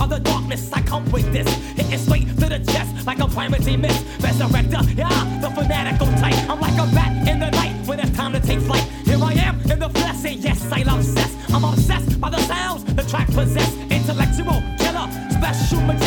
of the darkness. I come with this, hitting straight to the chest like a primary miss. Resurrector, yeah, the fanatical type. I'm like a bat in the night when it's time to take flight. Here I am in the flesh, and yes, I'm obsessed. I'm obsessed by the sounds the track possess. Intellectual killer, special material.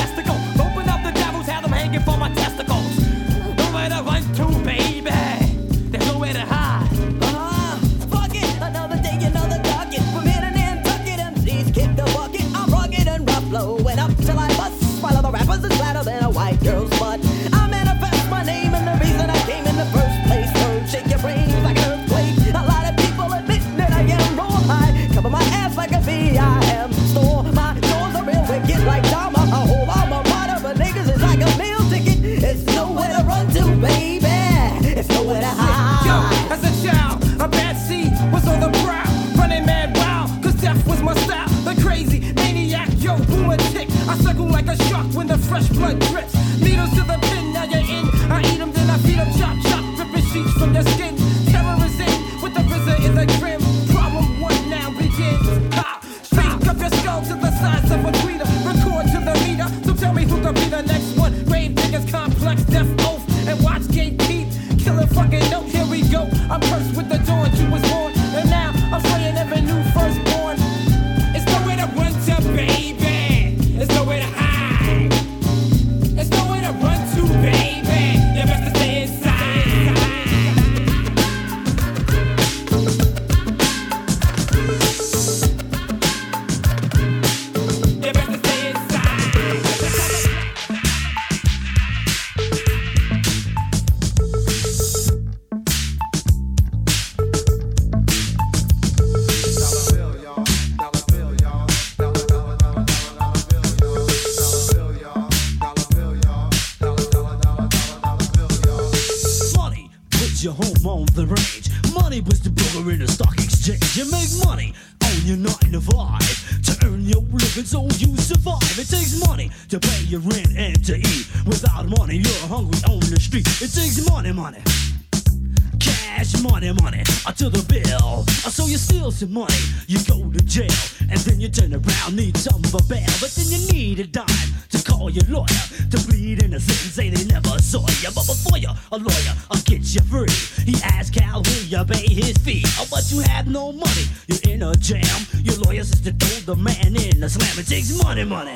some money, you go to jail. And then you turn around, need some of a bail. But then you need a dime to call your lawyer to plead innocent, say they never saw you. But before you, a lawyer will get you free. He asks How will you pay his fee. Oh, but you have no money, you're in a jam. Your lawyer says to throw the man in a slam, it takes money, money.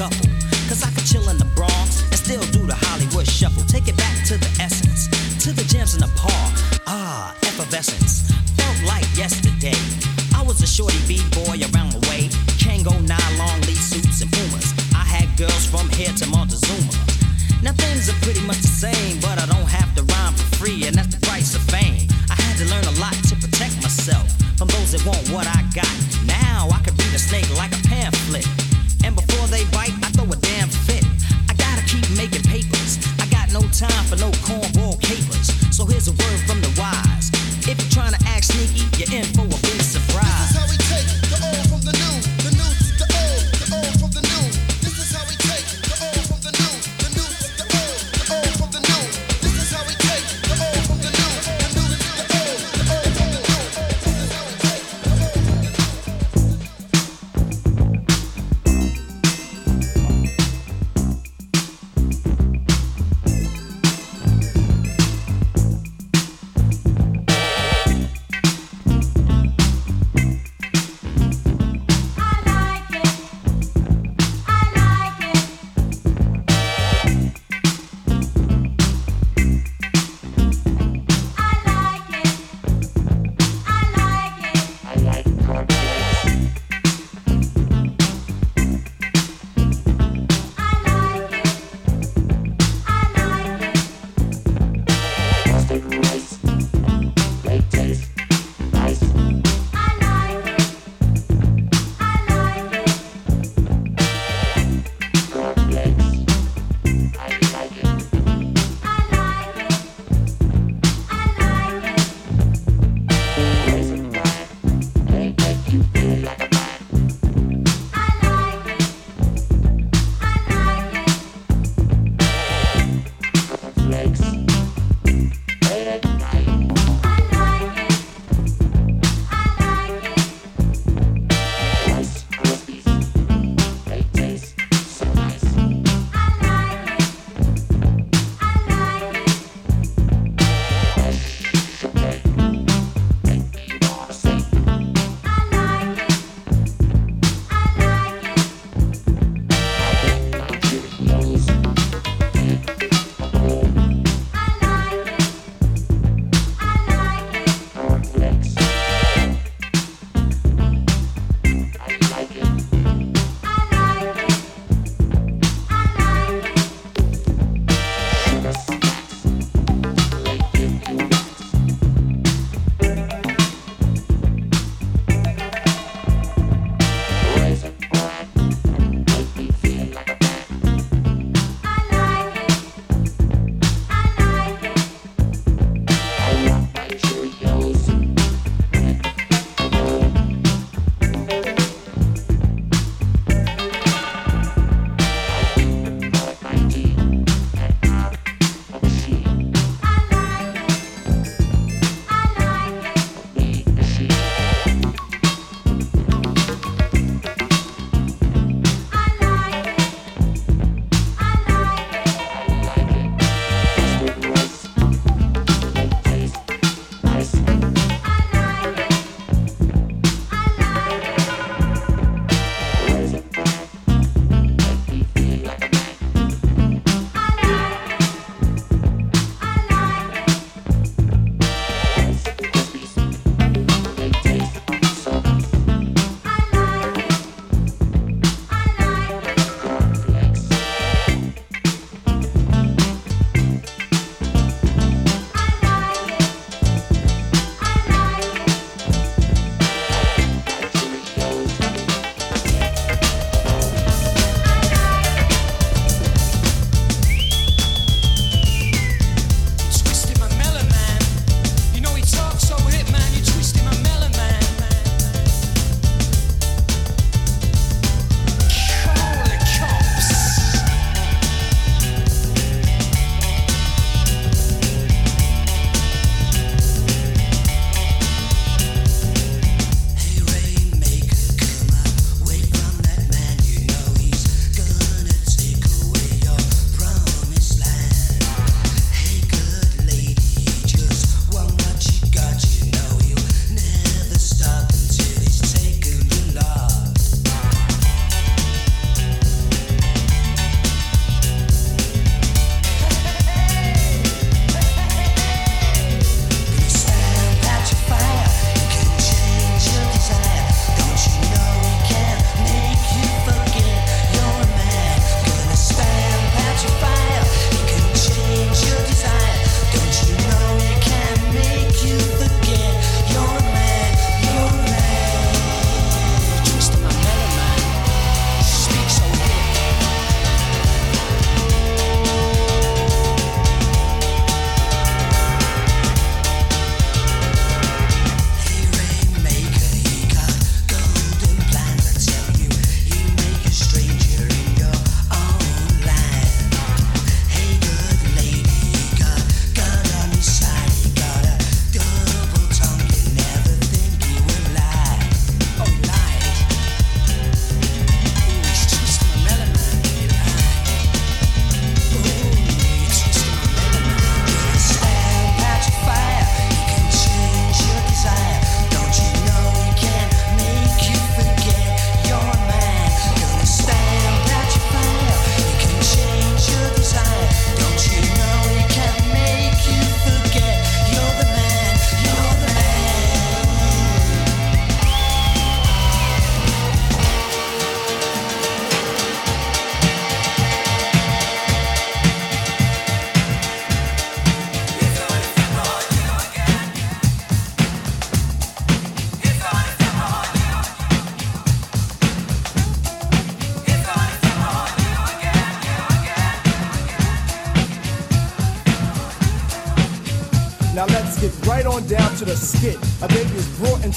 Scuffle. Cause I can chill in the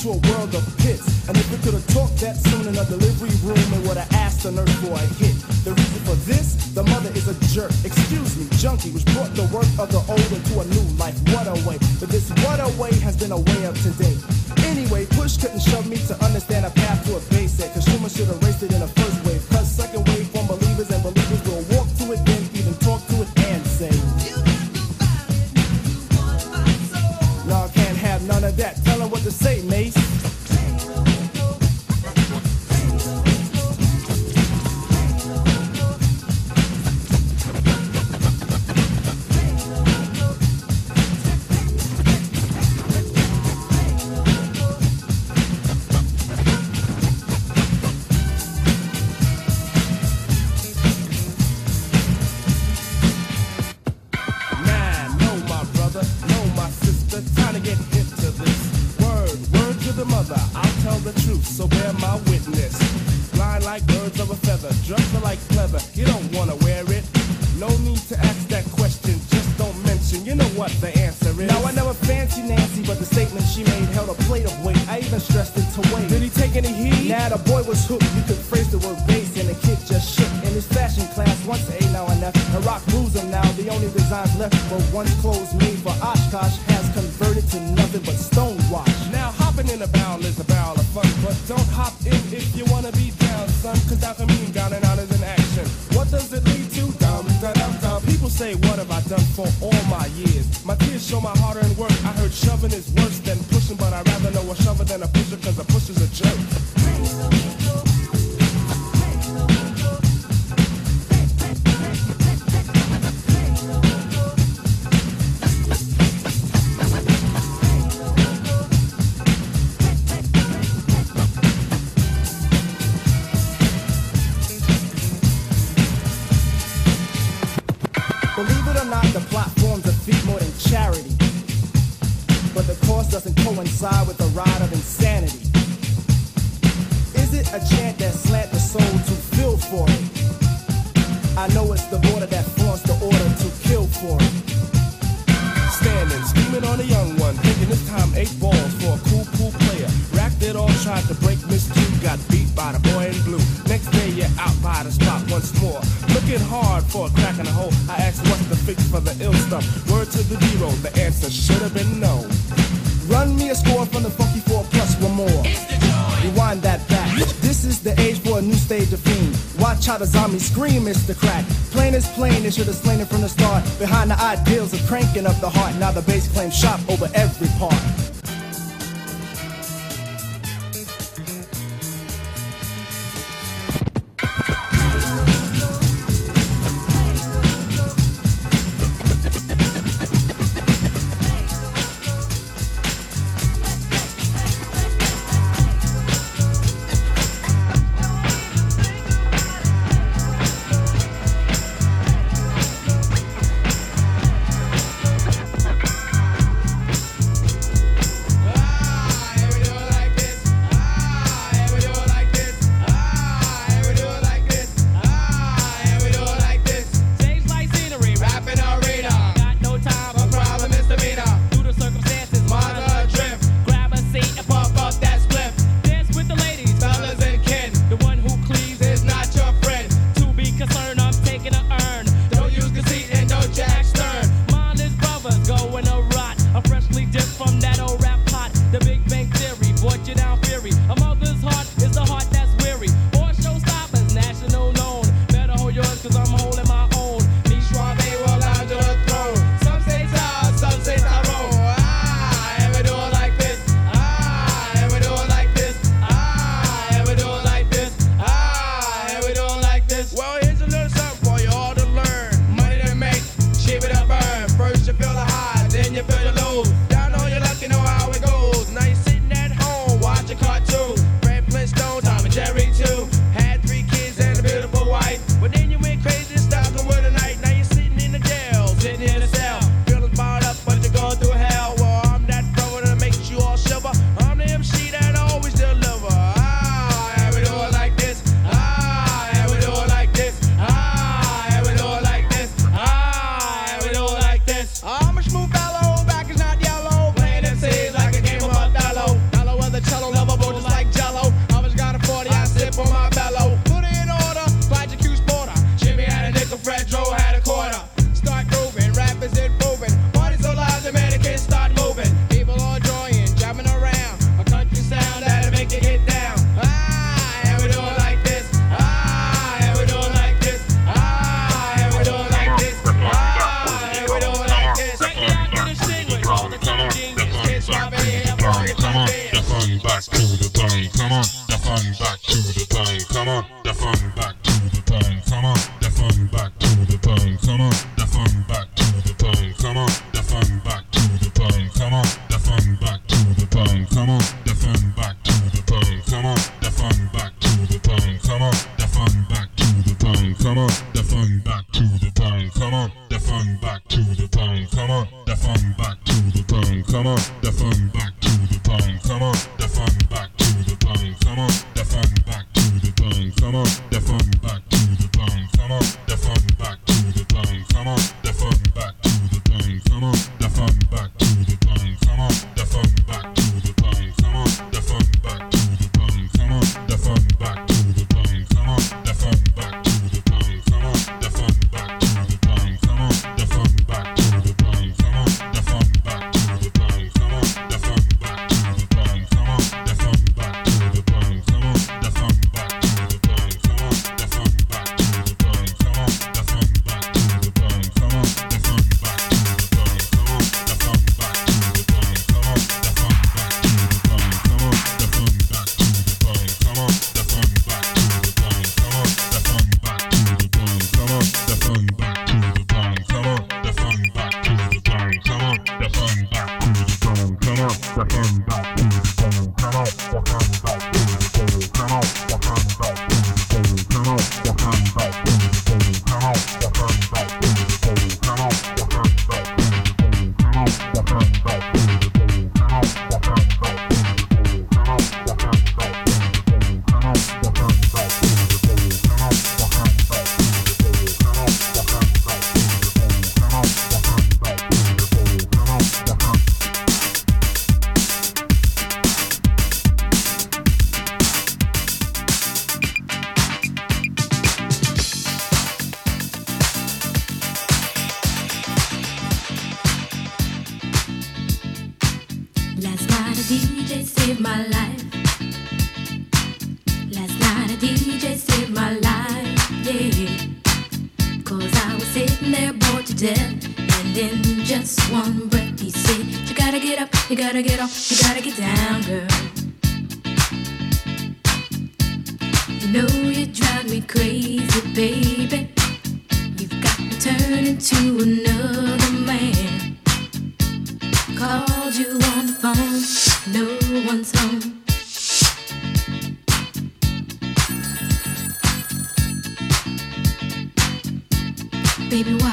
for for the ill stuff. Word to the zero, the answer should have been no. Run me a score from the funky four plus one more. Rewind that back. This is the age for a new stage of fame. Watch how the zombie scream, it's the crack. Plain is plain, It should have slain it from the start. Behind the ideals of cranking up the heart. Now the bass claims shop over every part. you, baby. You've got to turn into another man. Called you on the phone, no one's home. Baby, why?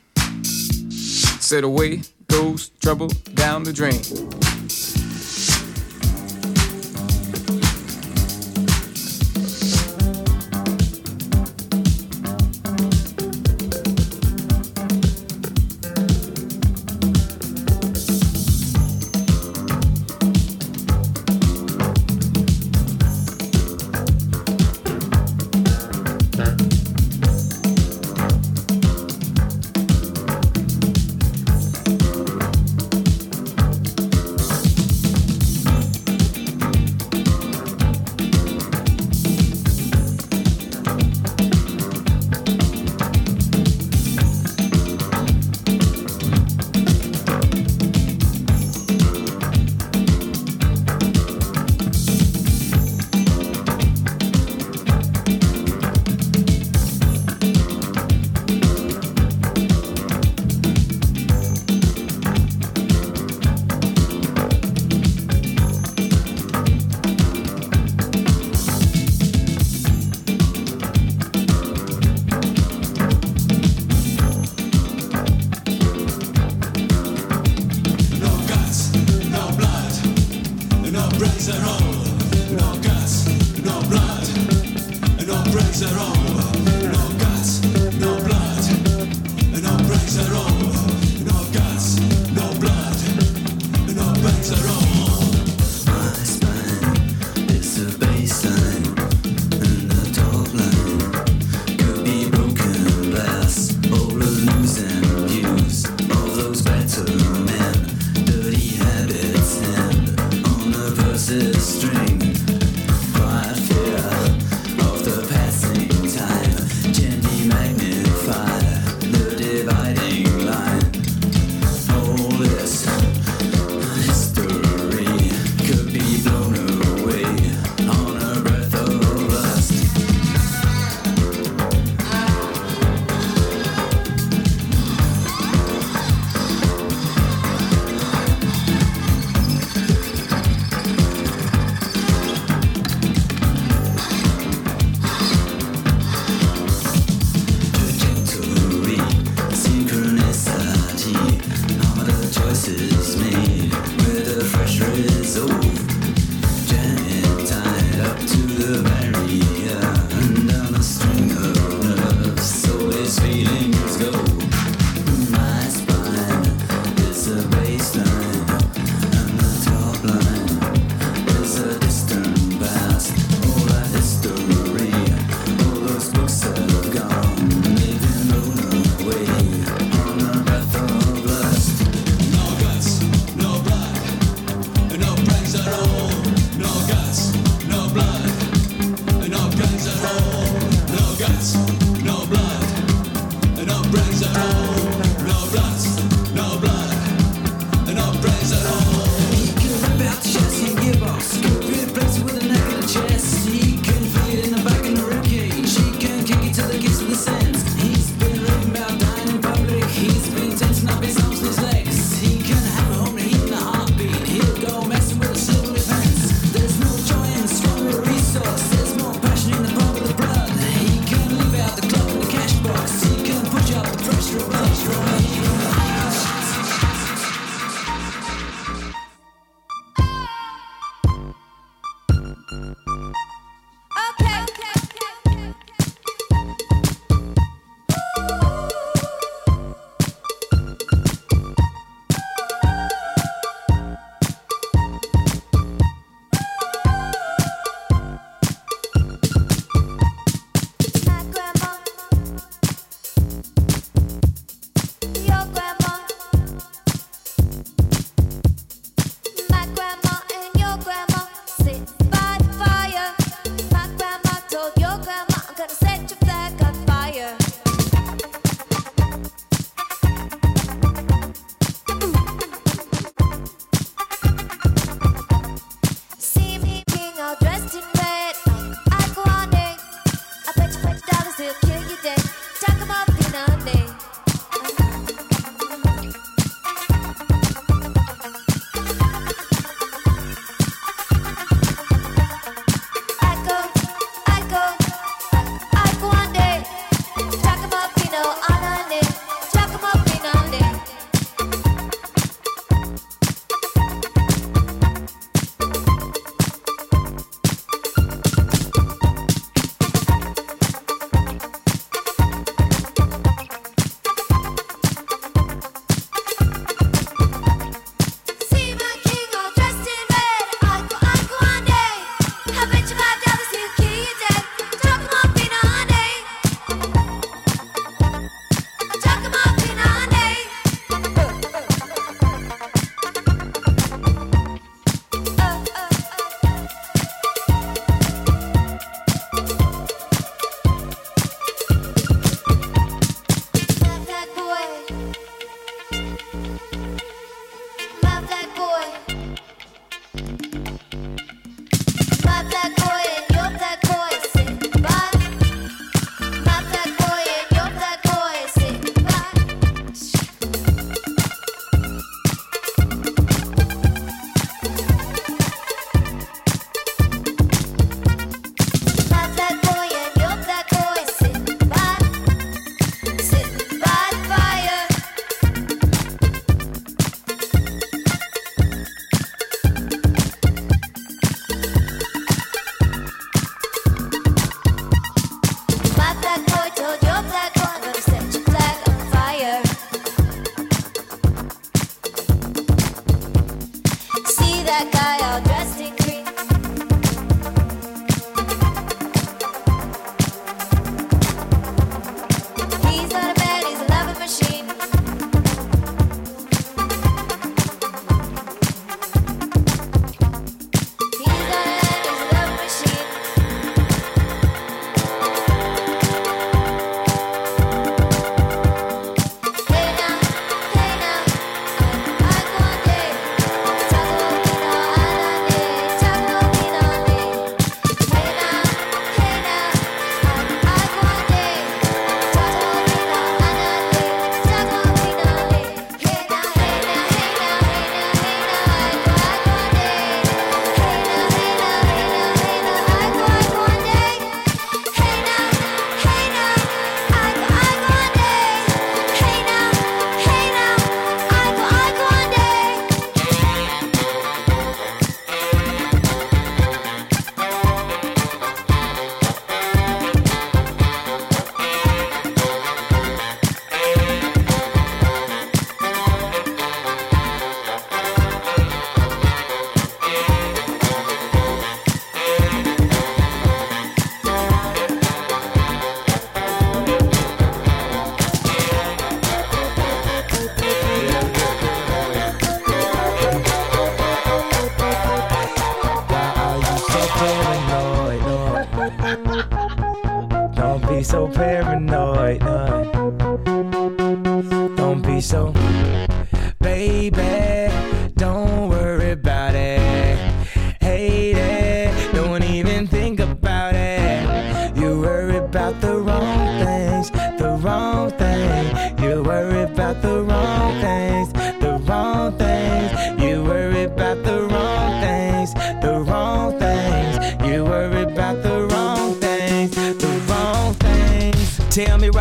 Said away goes trouble down the drain.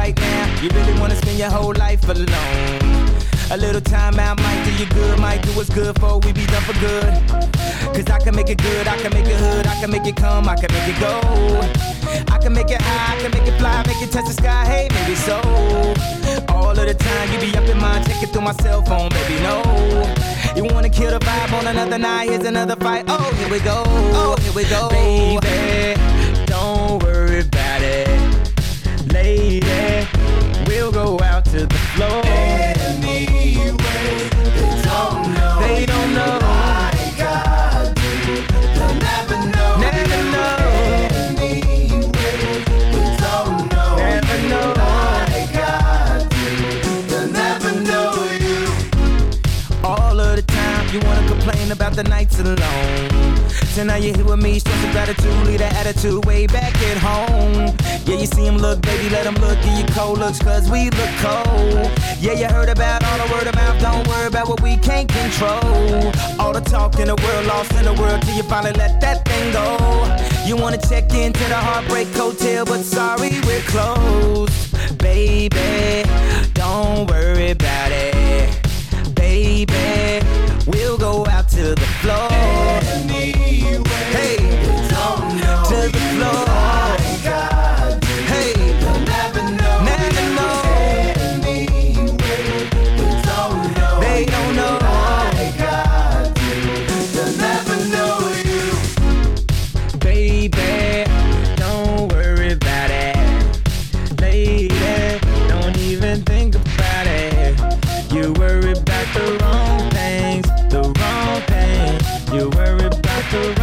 Right now, you really wanna spend your whole life alone? A little time out might do you good, might do what's good for we be done for good. Cause I can make it good, I can make it hood, I can make it come, I can make it go. I can make it high, I can make it fly, make it touch the sky, hey, maybe so. All of the time, you be up in mind, checking through my cell phone, baby, no. You wanna kill the vibe on another night, here's another fight. Oh, here we go, oh, here we go. Baby, to the floor. Anyway, they don't know. They don't know. I got you. They'll never know. Never know. Anyway, they don't know. Never know. I got you. They'll never know you. All of the time, you wanna complain about the nights alone. So now you're here with me, show some gratitude, leave that attitude way back at home. Yeah, you see him look, baby, let him look, give you cold looks, cause we look cold. Yeah, you heard about all the word of mouth, don't worry about what we can't control. All the talk in the world, lost in the world, till you finally let that thing go. You wanna check into the Heartbreak Hotel, but sorry, we're closed. Baby, don't worry about it. Baby, the